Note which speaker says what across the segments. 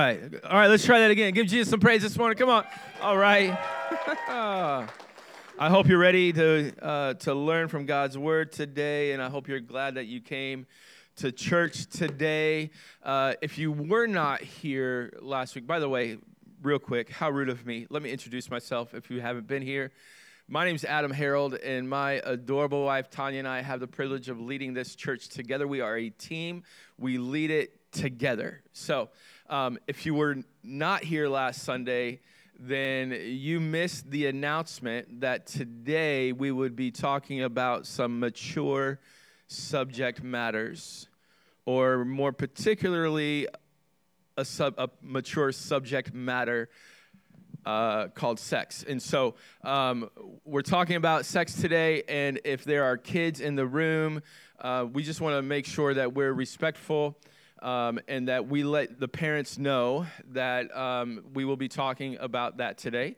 Speaker 1: All right, all right, let's try that again. Give Jesus some praise this morning. Come on. All right. I hope you're ready to uh, to learn from God's word today, and I hope you're glad that you came to church today. Uh, if you were not here last week, by the way, real quick, how rude of me. Let me introduce myself if you haven't been here. My name is Adam Harold, and my adorable wife Tanya and I have the privilege of leading this church together. We are a team. We lead it together. So. Um, if you were not here last Sunday, then you missed the announcement that today we would be talking about some mature subject matters, or more particularly, a, sub, a mature subject matter uh, called sex. And so um, we're talking about sex today, and if there are kids in the room, uh, we just want to make sure that we're respectful um, and that we let the parents know that um, we will be talking about that today.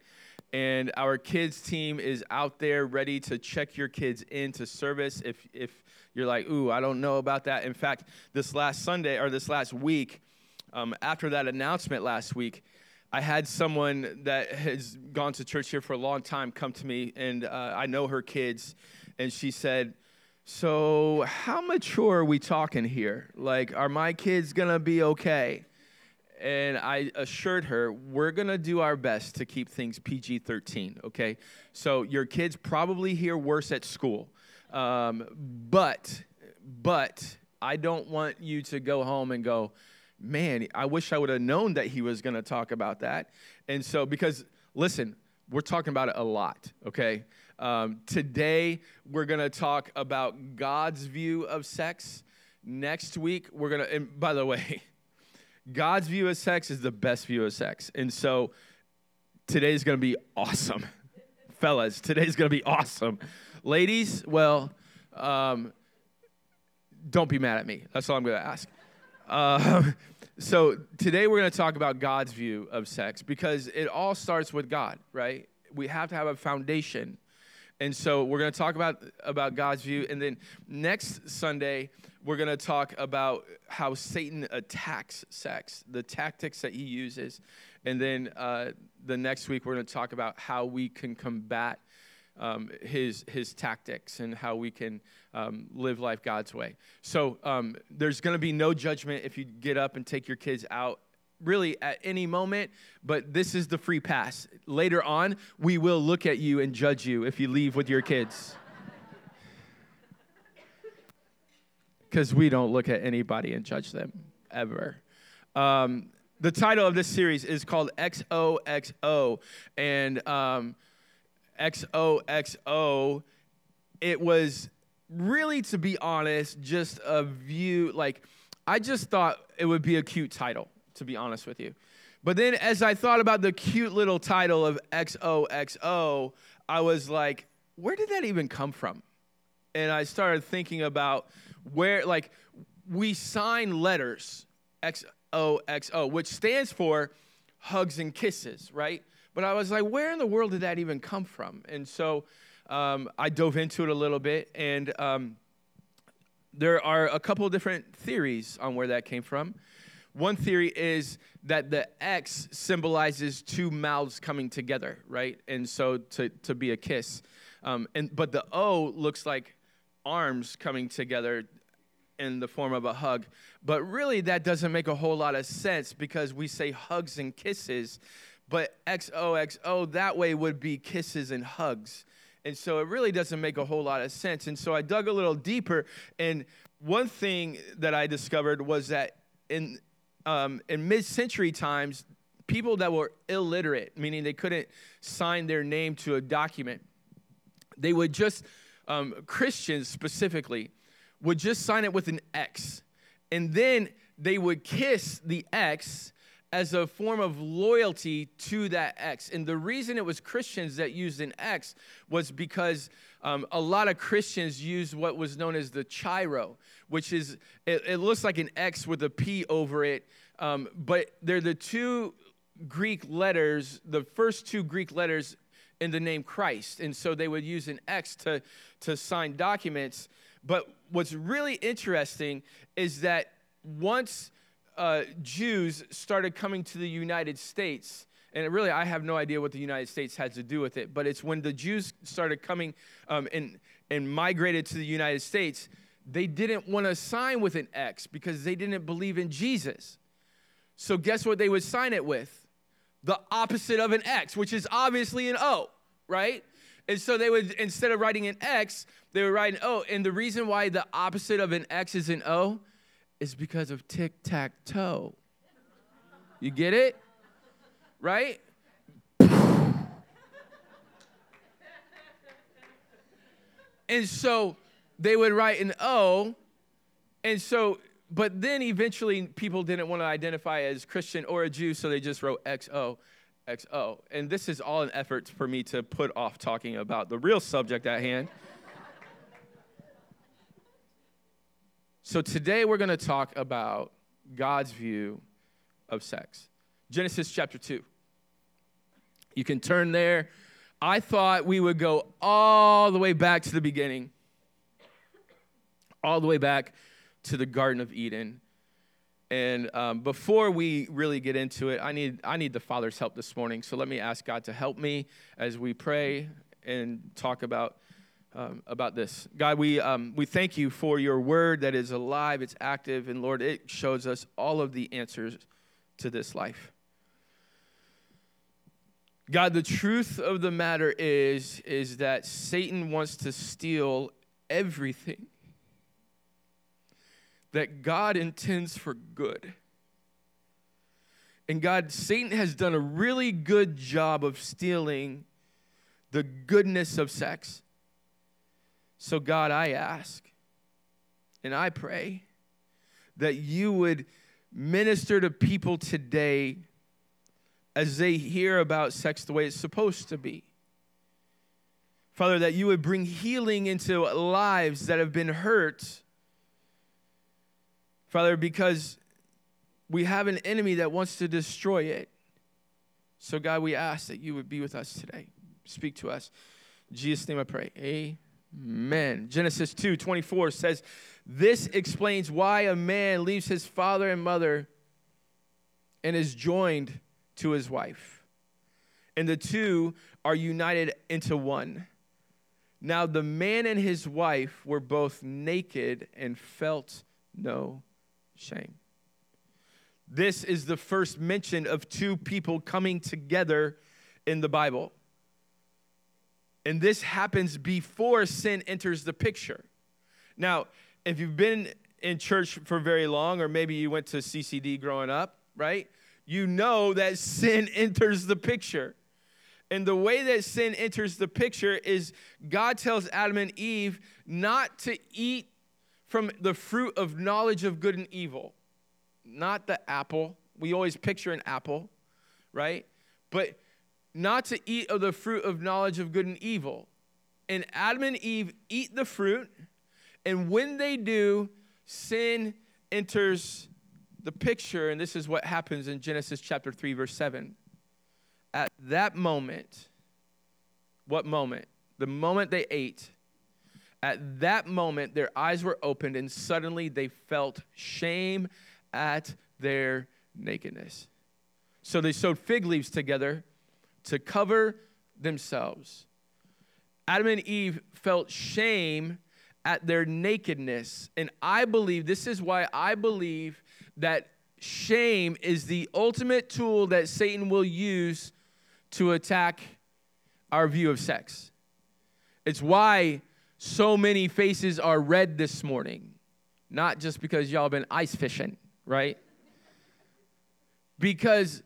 Speaker 1: And our kids team is out there ready to check your kids into service if, if you're like, ooh, I don't know about that. In fact, this last Sunday or this last week, um, after that announcement last week, I had someone that has gone to church here for a long time come to me, and uh, I know her kids, and she said, so, how mature are we talking here? Like, are my kids gonna be okay? And I assured her, we're gonna do our best to keep things PG 13, okay? So, your kids probably hear worse at school. Um, but, but, I don't want you to go home and go, man, I wish I would have known that he was gonna talk about that. And so, because, listen, we're talking about it a lot, okay? Um, today, we're going to talk about God's view of sex. Next week, we're going to, and by the way, God's view of sex is the best view of sex. And so today's going to be awesome. Fellas, today's going to be awesome. Ladies, well, um, don't be mad at me. That's all I'm going to ask. Uh, so today we're going to talk about God's view of sex because it all starts with God, right? We have to have a foundation and so we're going to talk about, about God's view. And then next Sunday, we're going to talk about how Satan attacks sex, the tactics that he uses. And then uh, the next week, we're going to talk about how we can combat um, his, his tactics and how we can um, live life God's way. So um, there's going to be no judgment if you get up and take your kids out really at any moment, but this is the free pass. Later on, we will look at you and judge you if you leave with your kids. Because we don't look at anybody and judge them ever. Um, the title of this series is called XOXO, and um, XOXO, it was really, to be honest, just a view. Like, I just thought it would be a cute title to be honest with you. But then as I thought about the cute little title of XOXO, I was like, where did that even come from? And I started thinking about where, like, we sign letters, XOXO, which stands for hugs and kisses, right? But I was like, where in the world did that even come from? And so um, I dove into it a little bit, and um, there are a couple different theories on where that came from. One theory is that the X symbolizes two mouths coming together, right? And so to, to be a kiss. Um, and, but the O looks like arms coming together in the form of a hug. But really, that doesn't make a whole lot of sense because we say hugs and kisses, but XOXO that way would be kisses and hugs. And so it really doesn't make a whole lot of sense. And so I dug a little deeper, and one thing that I discovered was that in um, in mid-century times, people that were illiterate, meaning they couldn't sign their name to a document, they would just um, Christians specifically would just sign it with an X, and then they would kiss the X as a form of loyalty to that X. And the reason it was Christians that used an X was because um, a lot of Christians used what was known as the Chi Rho, which is, it, it looks like an X with a P over it, um, but they're the two Greek letters, the first two Greek letters in the name Christ. And so they would use an X to, to sign documents. But what's really interesting is that once uh, Jews started coming to the United States, and really, I have no idea what the United States had to do with it, but it's when the Jews started coming um, and, and migrated to the United States, they didn't want to sign with an X because they didn't believe in Jesus. So, guess what they would sign it with? The opposite of an X, which is obviously an O, right? And so they would, instead of writing an X, they would write an O. And the reason why the opposite of an X is an O is because of tic tac toe. You get it? Right? and so they would write an O. And so, but then eventually people didn't want to identify as Christian or a Jew, so they just wrote XO. XO. And this is all an effort for me to put off talking about the real subject at hand. so today we're going to talk about God's view of sex. Genesis chapter 2. You can turn there. I thought we would go all the way back to the beginning, all the way back to the Garden of Eden. And um, before we really get into it, I need, I need the Father's help this morning. So let me ask God to help me as we pray and talk about, um, about this. God, we, um, we thank you for your word that is alive, it's active, and Lord, it shows us all of the answers to this life. God, the truth of the matter is, is that Satan wants to steal everything that God intends for good. And God, Satan has done a really good job of stealing the goodness of sex. So, God, I ask and I pray that you would minister to people today as they hear about sex the way it's supposed to be. Father, that you would bring healing into lives that have been hurt Father, because we have an enemy that wants to destroy it. So, God, we ask that you would be with us today. Speak to us. In Jesus' name I pray. Amen. Genesis 2 24 says, This explains why a man leaves his father and mother and is joined to his wife. And the two are united into one. Now, the man and his wife were both naked and felt no shame. This is the first mention of two people coming together in the Bible. And this happens before sin enters the picture. Now, if you've been in church for very long, or maybe you went to CCD growing up, right? You know that sin enters the picture. And the way that sin enters the picture is God tells Adam and Eve not to eat from the fruit of knowledge of good and evil. Not the apple. We always picture an apple, right? But not to eat of the fruit of knowledge of good and evil. And Adam and Eve eat the fruit, and when they do, sin enters the picture, and this is what happens in Genesis chapter 3, verse 7. At that moment, what moment? The moment they ate, at that moment, their eyes were opened, and suddenly they felt shame at their nakedness. So they sewed fig leaves together to cover themselves. Adam and Eve felt shame at their nakedness. And I believe, this is why I believe that shame is the ultimate tool that Satan will use to attack our view of sex. It's why so many faces are red this morning. Not just because y'all been ice fishing, right? Because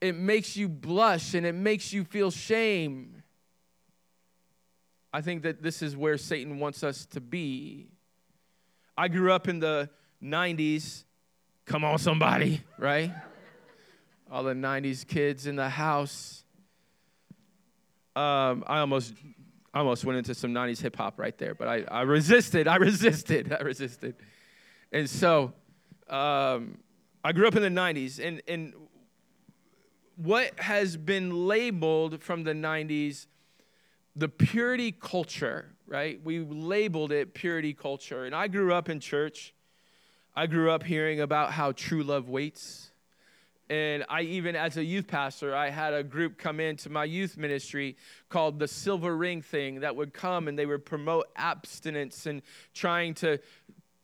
Speaker 1: it makes you blush and it makes you feel shame. I think that this is where Satan wants us to be. I grew up in the 90s. Come on, somebody, right? All the 90s kids in the house. Um, I almost almost went into some 90s hip hop right there, but I, I resisted. I resisted. I resisted. And so um, I grew up in the 90s, and, and what has been labeled from the 90s, the purity culture, right? We labeled it purity culture. And I grew up in church. I grew up hearing about how true love waits. And I even, as a youth pastor, I had a group come into my youth ministry called the Silver Ring Thing that would come and they would promote abstinence and trying to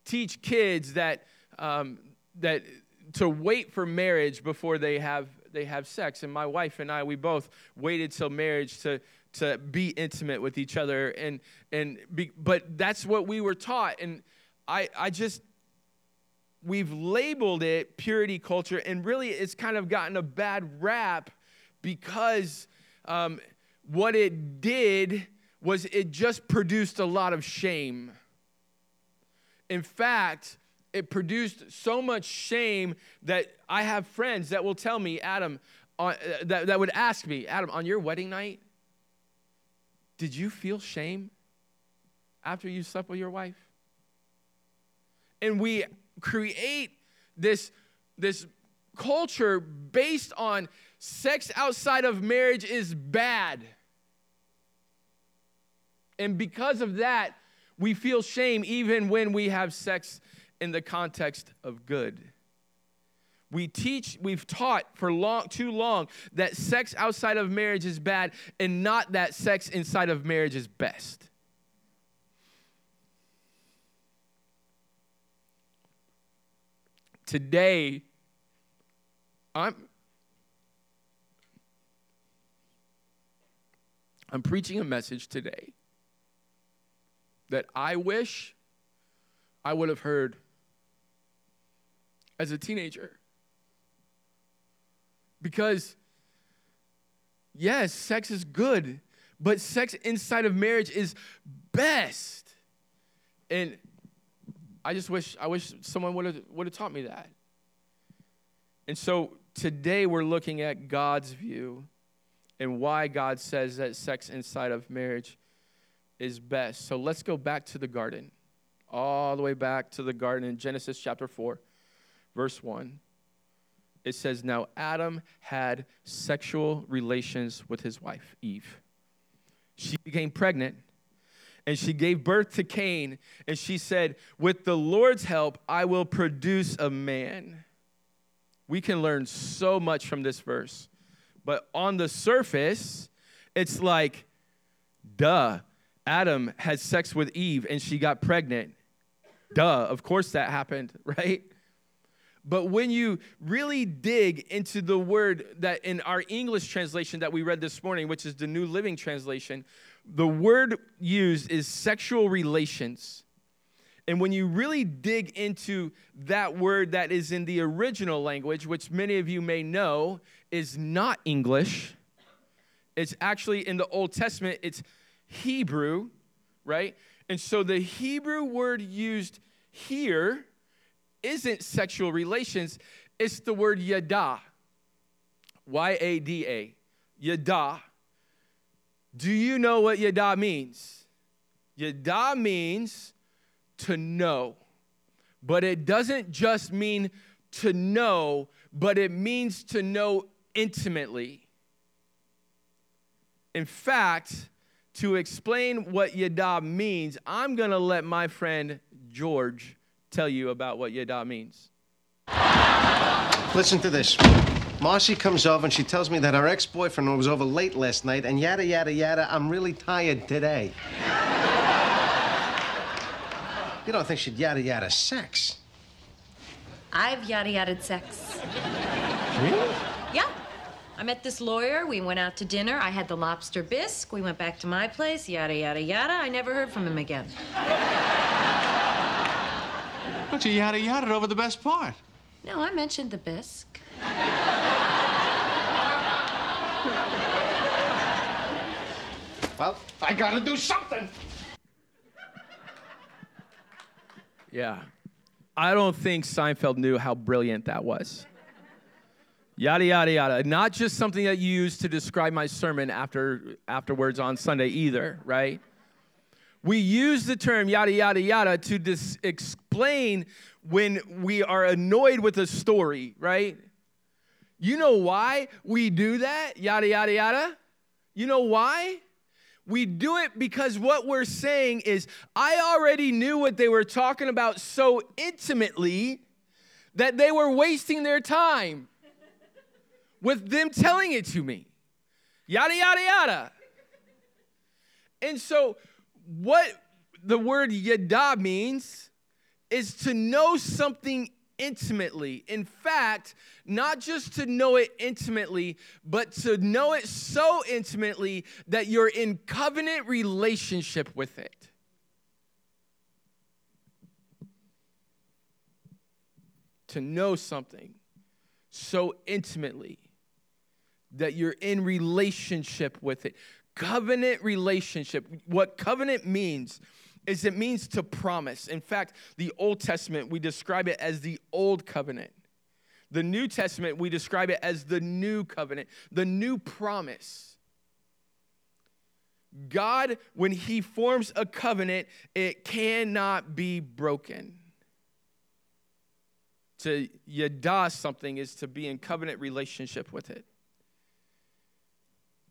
Speaker 1: teach kids that um, that to wait for marriage before they have they have sex. And my wife and I, we both waited till marriage to to be intimate with each other. And and be, but that's what we were taught. And I I just we've labeled it purity culture, and really it's kind of gotten a bad rap because um, what it did was it just produced a lot of shame. In fact, it produced so much shame that I have friends that will tell me, Adam, uh, that, that would ask me, Adam, on your wedding night, did you feel shame after you slept with your wife? And we create this, this culture based on sex outside of marriage is bad. And because of that, we feel shame even when we have sex in the context of good. We teach, we've taught for long, too long that sex outside of marriage is bad and not that sex inside of marriage is best. Today, I'm I'm preaching a message today that I wish I would have heard as a teenager. Because, yes, sex is good, but sex inside of marriage is best. And I just wish I wish someone would have would have taught me that. And so today we're looking at God's view and why God says that sex inside of marriage is best. So let's go back to the garden. All the way back to the garden in Genesis chapter 4, verse 1. It says, Now Adam had sexual relations with his wife, Eve. She became pregnant and she gave birth to Cain. And she said, With the Lord's help, I will produce a man. We can learn so much from this verse. But on the surface, it's like, duh, Adam had sex with Eve and she got pregnant. Duh, of course that happened, right? But when you really dig into the word that in our English translation that we read this morning, which is the New Living Translation, the word used is sexual relations. And when you really dig into that word that is in the original language, which many of you may know is not English, it's actually in the Old Testament, it's Hebrew, right? And so the Hebrew word used here isn't sexual relations, it's the word yada. Y A D A. Yada. Do you know what yada means? Yada means to know. But it doesn't just mean to know, but it means to know intimately. In fact, to explain what yada means, I'm going to let my friend George tell you about what yada means.
Speaker 2: Listen to this. Marcy comes over and she tells me that her ex boyfriend was over late last night and yada, yada, yada. I'm really tired today. you don't think she'd yada, yada sex?
Speaker 3: I've yada yada sex.
Speaker 2: Really?
Speaker 3: Yeah. I met this lawyer. We went out to dinner. I had the lobster bisque. We went back to my place. Yada, yada, yada. I never heard from him again.
Speaker 4: Don't you yada yada over the best part?
Speaker 3: No, I mentioned the bisque.
Speaker 2: Well, I gotta do something.
Speaker 1: Yeah. I don't think Seinfeld knew how brilliant that was. Yada, yada, yada. Not just something that you use to describe my sermon after, afterwards on Sunday either, right? We use the term yada, yada, yada to dis- explain when we are annoyed with a story, right? You know why we do that? Yada, yada, yada. You know why? We do it because what we're saying is, I already knew what they were talking about so intimately that they were wasting their time with them telling it to me. Yada, yada, yada. And so, what the word yada means is to know something intimately. In fact, not just to know it intimately, but to know it so intimately that you're in covenant relationship with it. To know something so intimately that you're in relationship with it. Covenant relationship. What covenant means is it means to promise. In fact, the Old Testament, we describe it as the Old Covenant. The New Testament, we describe it as the New Covenant, the new promise. God, when He forms a covenant, it cannot be broken. To yada something is to be in covenant relationship with it.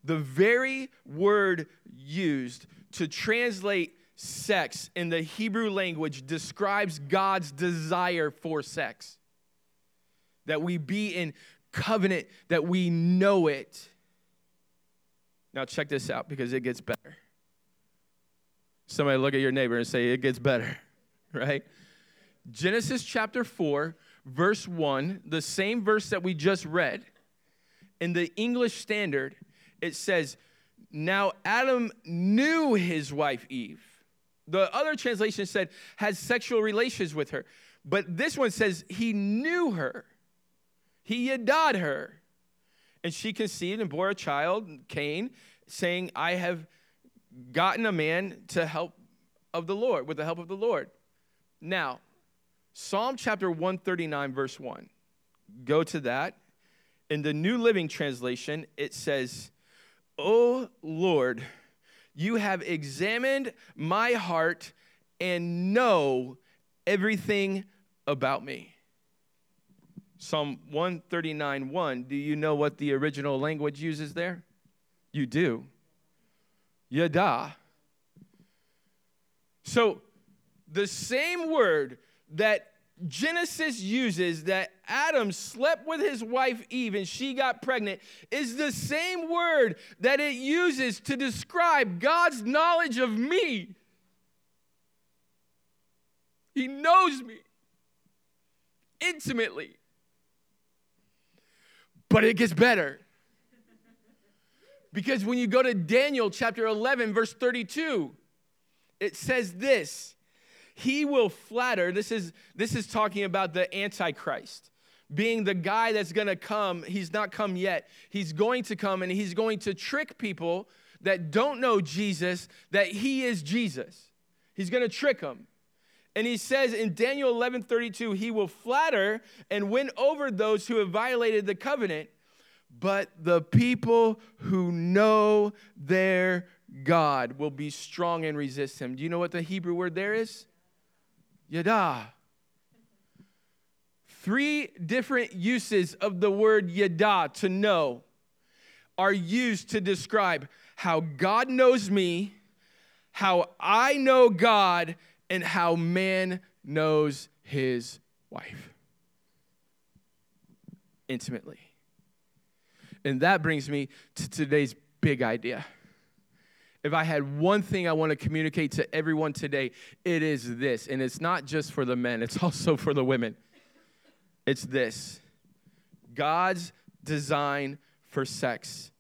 Speaker 1: The very word used to translate sex in the Hebrew language describes God's desire for sex. That we be in covenant, that we know it. Now, check this out because it gets better. Somebody look at your neighbor and say, It gets better, right? Genesis chapter 4, verse 1, the same verse that we just read, in the English Standard, it says, Now Adam knew his wife Eve the other translation said, had sexual relations with her. But this one says, he knew her. He yadad her. And she conceived and bore a child, Cain, saying, I have gotten a man to help of the Lord, with the help of the Lord. Now, Psalm chapter 139, verse 1. Go to that. In the New Living Translation, it says, O Lord, you have examined my heart and know everything about me. Psalm 139 1. Do you know what the original language uses there? You do. Yada. So, the same word that Genesis uses that Adam slept with his wife Eve and she got pregnant is the same word that it uses to describe God's knowledge of me. He knows me intimately. But it gets better. Because when you go to Daniel chapter 11, verse 32, it says this he will flatter. This is, this is talking about the Antichrist being the guy that's going to come. He's not come yet. He's going to come and he's going to trick people that don't know Jesus that he is Jesus. He's going to trick them. And he says in Daniel 11 32, he will flatter and win over those who have violated the covenant, but the people who know their God will be strong and resist him. Do you know what the Hebrew word there is? Yada. Three different uses of the word yada, to know, are used to describe how God knows me, how I know God, and how man knows his wife intimately. And that brings me to today's big idea if I had one thing I want to communicate to everyone today, it is this. And it's not just for the men, it's also for the women. It's this God's design for sex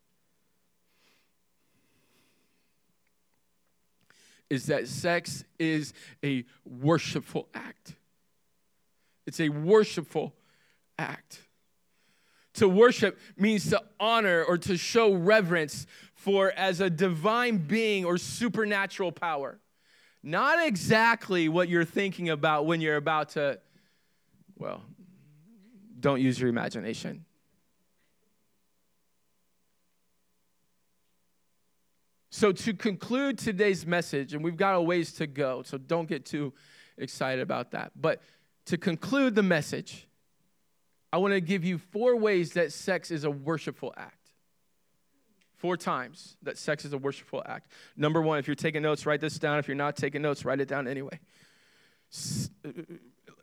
Speaker 1: is that sex is a worshipful act. It's a worshipful act. To worship means to honor or to show reverence for as a divine being or supernatural power. Not exactly what you're thinking about when you're about to, well, don't use your imagination. So, to conclude today's message, and we've got a ways to go, so don't get too excited about that. But to conclude the message, I want to give you four ways that sex is a worshipful act. Four times that sex is a worshipful act. Number one, if you're taking notes, write this down. If you're not taking notes, write it down anyway.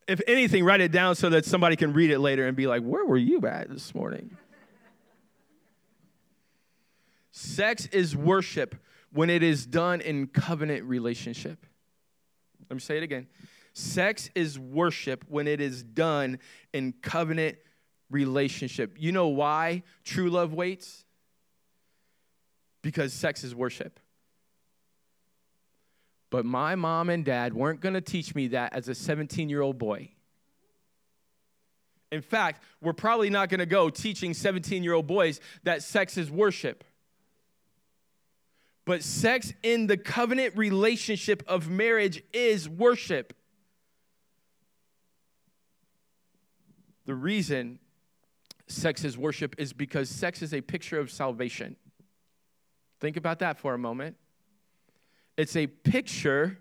Speaker 1: If anything, write it down so that somebody can read it later and be like, where were you at this morning? Sex is worship when it is done in covenant relationship. Let me say it again. Sex is worship when it is done in covenant relationship. You know why true love waits? Because sex is worship. But my mom and dad weren't going to teach me that as a 17 year old boy. In fact, we're probably not going to go teaching 17 year old boys that sex is worship. But sex in the covenant relationship of marriage is worship. The reason sex is worship is because sex is a picture of salvation. Think about that for a moment. It's a picture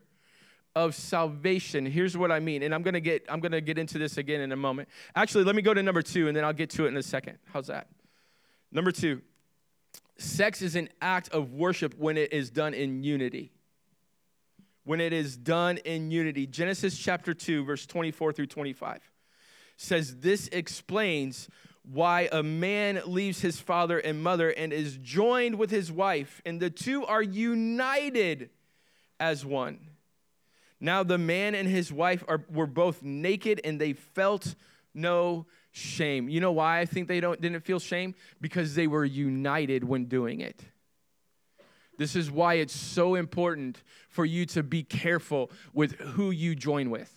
Speaker 1: of salvation. Here's what I mean, and I'm gonna get I'm gonna get into this again in a moment. Actually, let me go to number two, and then I'll get to it in a second. How's that? Number two, sex is an act of worship when it is done in unity. When it is done in unity. Genesis chapter 2, verse 24 through 25 says this explains why a man leaves his father and mother and is joined with his wife, and the two are united as one. Now the man and his wife are, were both naked and they felt no shame. You know why I think they don't, didn't feel shame? Because they were united when doing it. This is why it's so important for you to be careful with who you join with.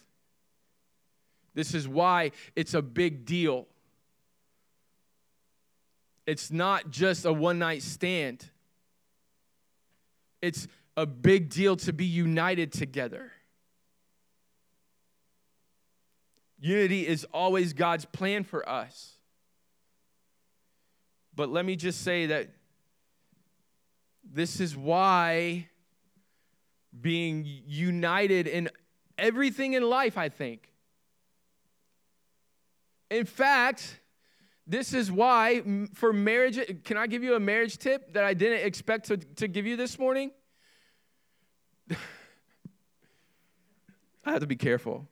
Speaker 1: This is why it's a big deal. It's not just a one night stand, it's a big deal to be united together. Unity is always God's plan for us. But let me just say that this is why being united in everything in life, I think, in fact, this is why for marriage, can I give you a marriage tip that I didn't expect to, to give you this morning? I have to be careful.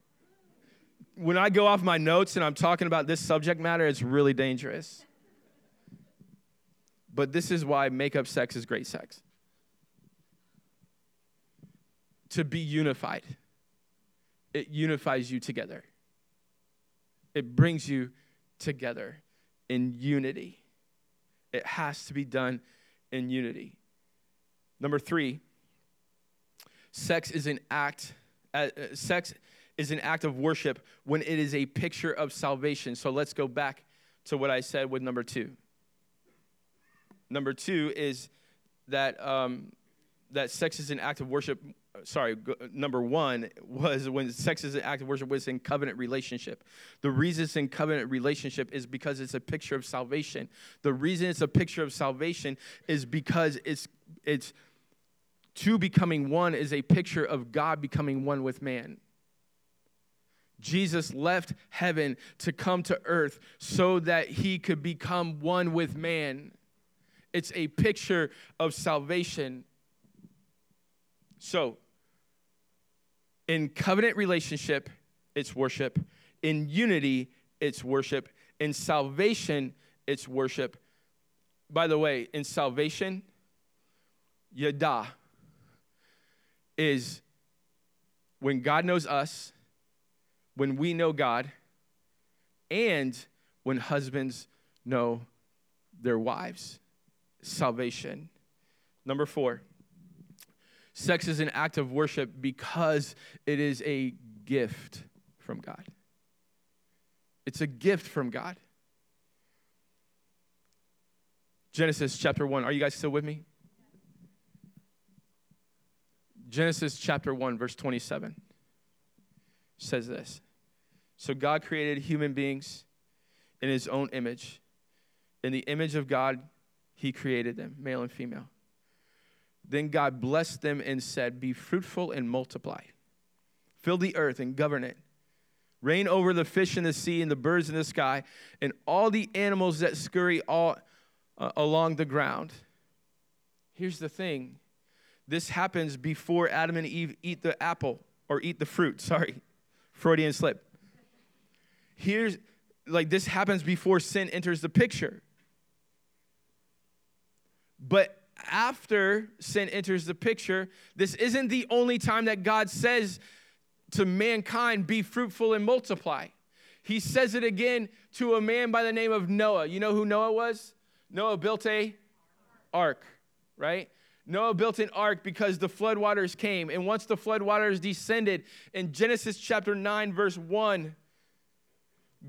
Speaker 1: When I go off my notes and I'm talking about this subject matter, it's really dangerous. But this is why makeup sex is great sex. To be unified, it unifies you together it brings you together in unity. It has to be done in unity. Number three, sex is an act. Uh, uh, sex is an act of worship when it is a picture of salvation. So let's go back to what I said with number two. Number two is that um, that sex is an act of worship sorry, number one was when sex is an act of worship was in covenant relationship. The reason it's in covenant relationship is because it's a picture of salvation. The reason it's a picture of salvation is because it's it's two becoming one is a picture of God becoming one with man. Jesus left heaven to come to earth so that he could become one with man. It's a picture of salvation. So, in covenant relationship, it's worship. In unity, it's worship. In salvation, it's worship. By the way, in salvation, yada is when God knows us, when we know God, and when husbands know their wives. Salvation. Number four, Sex is an act of worship because it is a gift from God. It's a gift from God. Genesis chapter 1. Are you guys still with me? Genesis chapter 1, verse 27 says this So God created human beings in his own image. In the image of God, he created them, male and female. Then God blessed them and said, Be fruitful and multiply, fill the earth and govern it. Reign over the fish in the sea and the birds in the sky and all the animals that scurry all uh, along the ground. Here's the thing this happens before Adam and Eve eat the apple or eat the fruit. Sorry, Freudian slip. Here's like this happens before sin enters the picture. But after sin enters the picture, this isn't the only time that God says to mankind, be fruitful and multiply. He says it again to a man by the name of Noah. You know who Noah was? Noah built a ark, right? Noah built an ark because the floodwaters came. And once the floodwaters descended, in Genesis chapter 9, verse 1,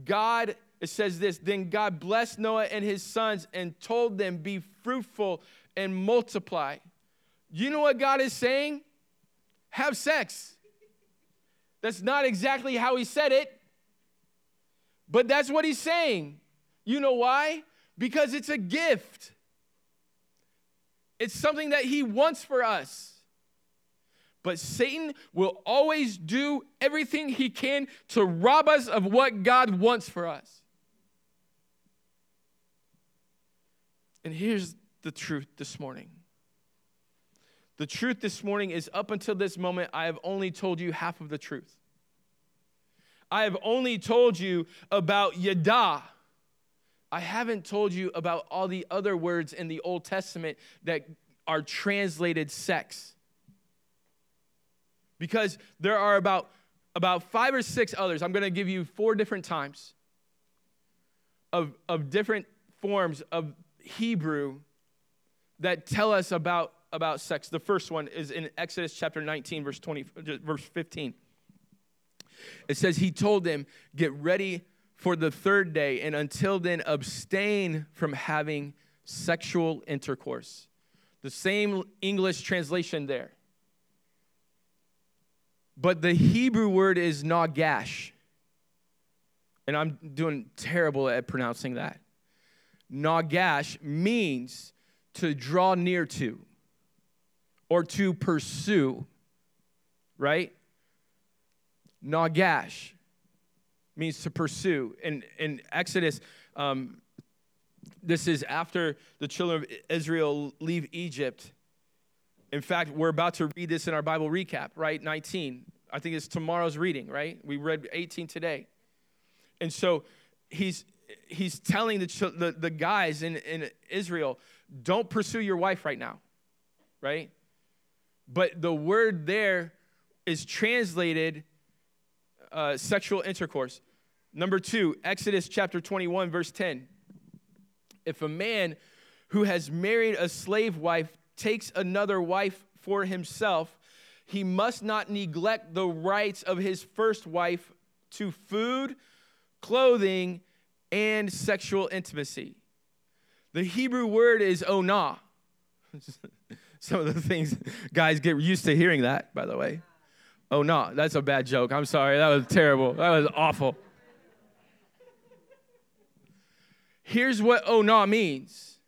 Speaker 1: God, it says this Then God blessed Noah and his sons and told them, Be fruitful and multiply. You know what God is saying? Have sex. That's not exactly how he said it, but that's what he's saying. You know why? Because it's a gift. It's something that he wants for us. But Satan will always do everything he can to rob us of what God wants for us. And here's the truth this morning. The truth this morning is up until this moment, I have only told you half of the truth. I have only told you about Yada, I haven't told you about all the other words in the Old Testament that are translated sex. Because there are about, about five or six others. I'm going to give you four different times of, of different forms of Hebrew that tell us about, about sex. The first one is in Exodus chapter 19, verse 20, verse 15. It says, He told them, Get ready for the third day, and until then, abstain from having sexual intercourse. The same English translation there. But the Hebrew word is nagash. And I'm doing terrible at pronouncing that. Nagash means to draw near to or to pursue, right? Nagash means to pursue. In, in Exodus, um, this is after the children of Israel leave Egypt. In fact, we're about to read this in our Bible recap, right? 19. I think it's tomorrow's reading, right? We read 18 today. And so he's he's telling the, the, the guys in, in Israel, don't pursue your wife right now, right? But the word there is translated uh, sexual intercourse. Number two, Exodus chapter 21, verse 10. If a man who has married a slave wife takes another wife for himself, he must not neglect the rights of his first wife to food, clothing, and sexual intimacy. The Hebrew word is onah. Some of the things guys get used to hearing that, by the way. No, that's a bad joke. I'm sorry. That was terrible. That was awful. Here's what no means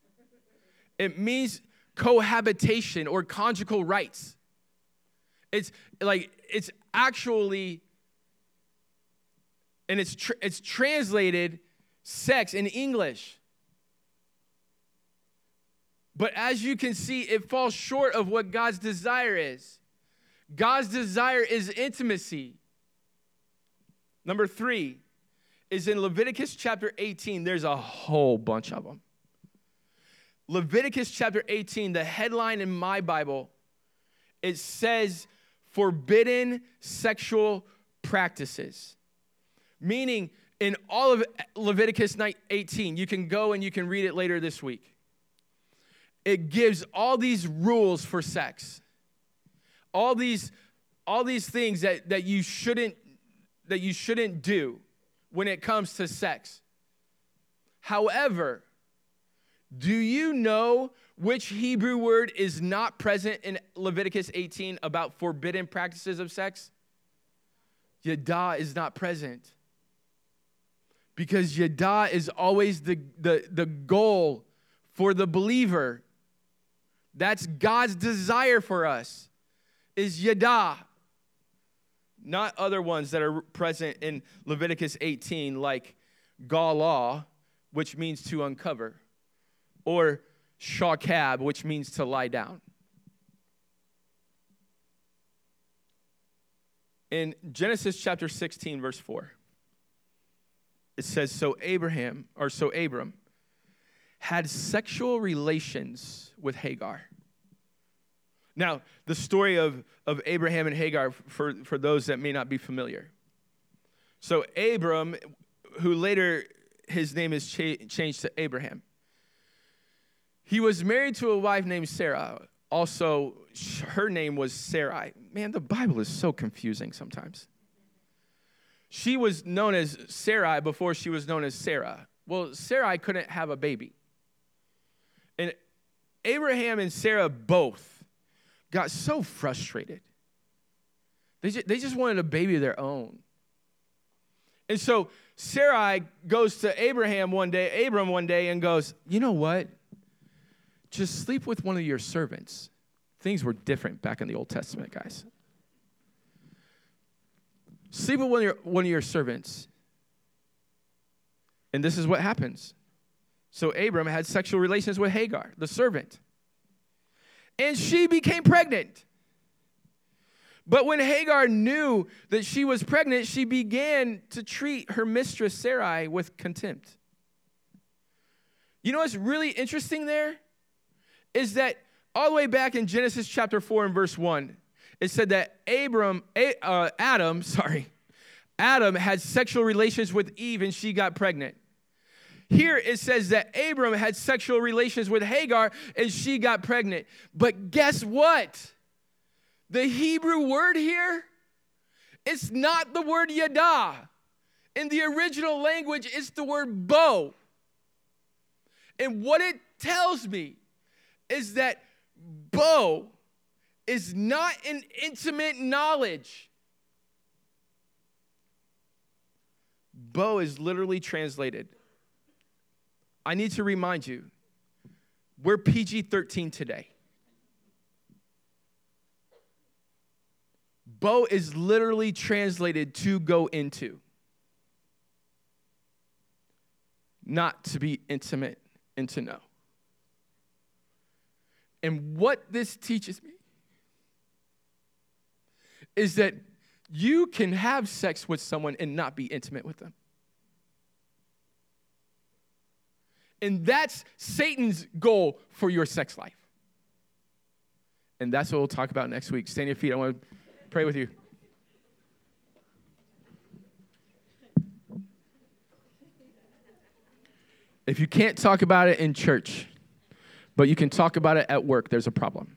Speaker 1: it means cohabitation or conjugal rights. It's like, it's actually, and it's, tr- it's translated sex in English. But as you can see, it falls short of what God's desire is. God's desire is intimacy. Number three is in Leviticus chapter 18. There's a whole bunch of them. Leviticus chapter 18, the headline in my Bible, it says forbidden sexual practices. Meaning, in all of Leviticus 18, you can go and you can read it later this week. It gives all these rules for sex all these all these things that, that you shouldn't that you shouldn't do when it comes to sex. However, do you know which Hebrew word is not present in Leviticus 18 about forbidden practices of sex? Yada is not present. Because Yada is always the, the, the goal for the believer. That's God's desire for us is yada, not other ones that are present in Leviticus 18, like gala, which means to uncover, or shakab, which means to lie down. In Genesis chapter 16, verse 4, it says, So Abraham, or so Abram, had sexual relations with Hagar. Now, the story of, of Abraham and Hagar, for, for those that may not be familiar. So, Abram, who later his name is cha- changed to Abraham, he was married to a wife named Sarah. Also, her name was Sarai. Man, the Bible is so confusing sometimes. She was known as Sarai before she was known as Sarah. Well, Sarai couldn't have a baby. Abraham and Sarah both got so frustrated. They just, they just wanted a baby of their own. And so Sarai goes to Abraham one day, Abram one day, and goes, You know what? Just sleep with one of your servants. Things were different back in the Old Testament, guys. Sleep with one of your, one of your servants. And this is what happens. So Abram had sexual relations with Hagar, the servant. And she became pregnant. But when Hagar knew that she was pregnant, she began to treat her mistress Sarai with contempt. You know what's really interesting there? Is that all the way back in Genesis chapter 4 and verse 1, it said that Abram, uh, Adam, sorry, Adam had sexual relations with Eve and she got pregnant. Here it says that Abram had sexual relations with Hagar and she got pregnant. But guess what? The Hebrew word here, it's not the word yada. In the original language, it's the word bo. And what it tells me is that bo is not an intimate knowledge. Bo is literally translated I need to remind you, we're PG 13 today. Bo is literally translated to go into, not to be intimate and to know. And what this teaches me is that you can have sex with someone and not be intimate with them. And that's Satan's goal for your sex life. And that's what we'll talk about next week. Stand your feet. I want to pray with you. If you can't talk about it in church, but you can talk about it at work, there's a problem.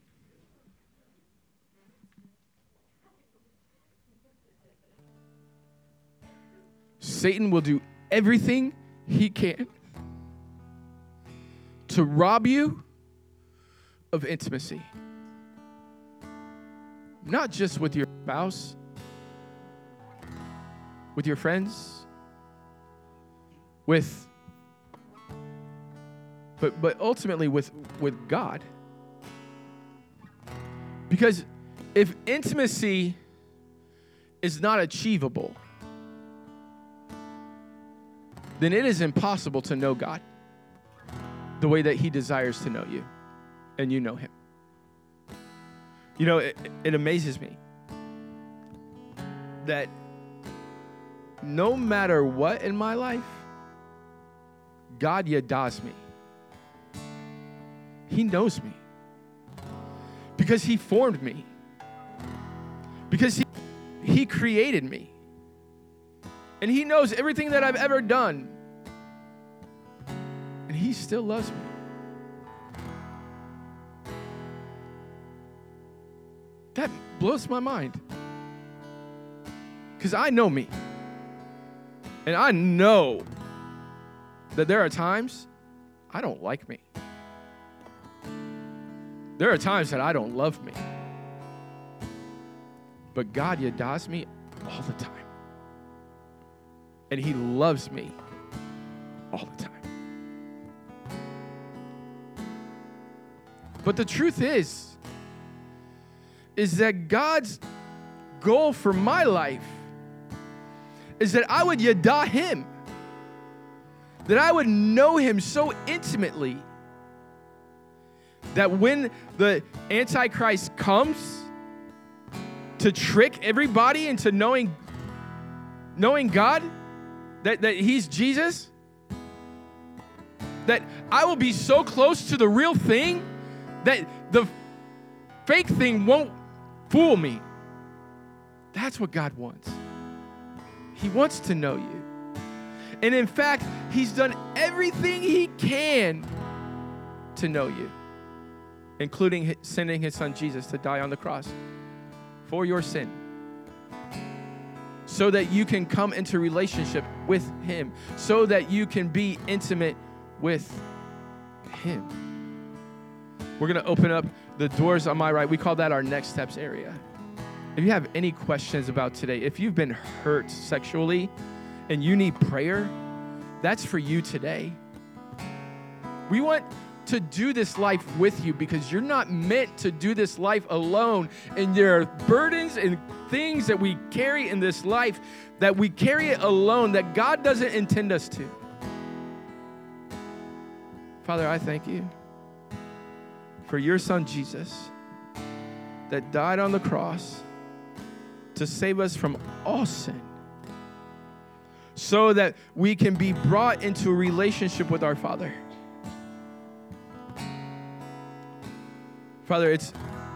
Speaker 1: Satan will do everything he can to rob you of intimacy. Not just with your spouse, with your friends, with but but ultimately with with God. Because if intimacy is not achievable, then it is impossible to know God the way that He desires to know you, and you know Him. You know, it, it amazes me that no matter what in my life, God yadas me. He knows me because He formed me, because He, he created me, and He knows everything that I've ever done he still loves me. That blows my mind. Because I know me. And I know that there are times I don't like me. There are times that I don't love me. But God yadas me all the time. And He loves me all the time. But the truth is, is that God's goal for my life is that I would yada him, that I would know him so intimately, that when the Antichrist comes to trick everybody into knowing, knowing God, that, that He's Jesus, that I will be so close to the real thing that the fake thing won't fool me. That's what God wants. He wants to know you. And in fact, He's done everything He can to know you, including sending His Son Jesus to die on the cross for your sin so that you can come into relationship with Him, so that you can be intimate with Him. We're going to open up the doors on my right. We call that our next steps area. If you have any questions about today, if you've been hurt sexually and you need prayer, that's for you today. We want to do this life with you because you're not meant to do this life alone. And there are burdens and things that we carry in this life that we carry it alone that God doesn't intend us to. Father, I thank you for your son Jesus that died on the cross to save us from all sin so that we can be brought into a relationship with our Father. Father, it's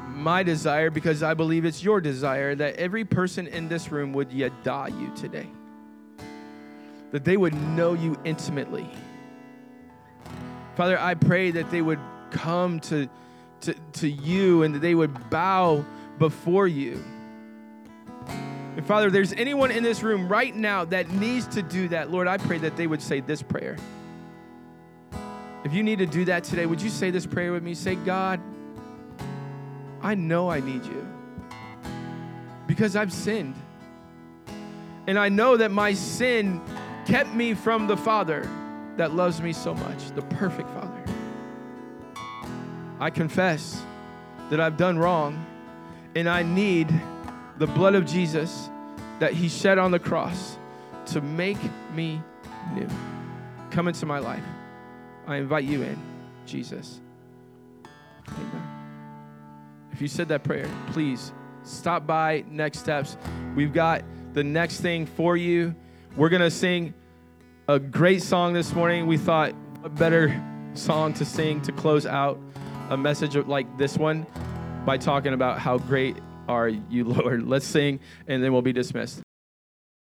Speaker 1: my desire because I believe it's your desire that every person in this room would yada you today. That they would know you intimately. Father, I pray that they would come to, to, to you and that they would bow before you. And Father, if there's anyone in this room right now that needs to do that, Lord, I pray that they would say this prayer. If you need to do that today, would you say this prayer with me? Say, God, I know I need you because I've sinned. And I know that my sin kept me from the Father that loves me so much, the perfect Father. I confess that I've done wrong and I need the blood of Jesus that He shed on the cross to make me new. Come into my life. I invite you in, Jesus. Amen. If you said that prayer, please stop by Next Steps. We've got the next thing for you. We're going to sing a great song this morning. We thought a better song to sing to close out a message like this one by talking about how great are you, Lord. Let's sing, and then we'll be dismissed.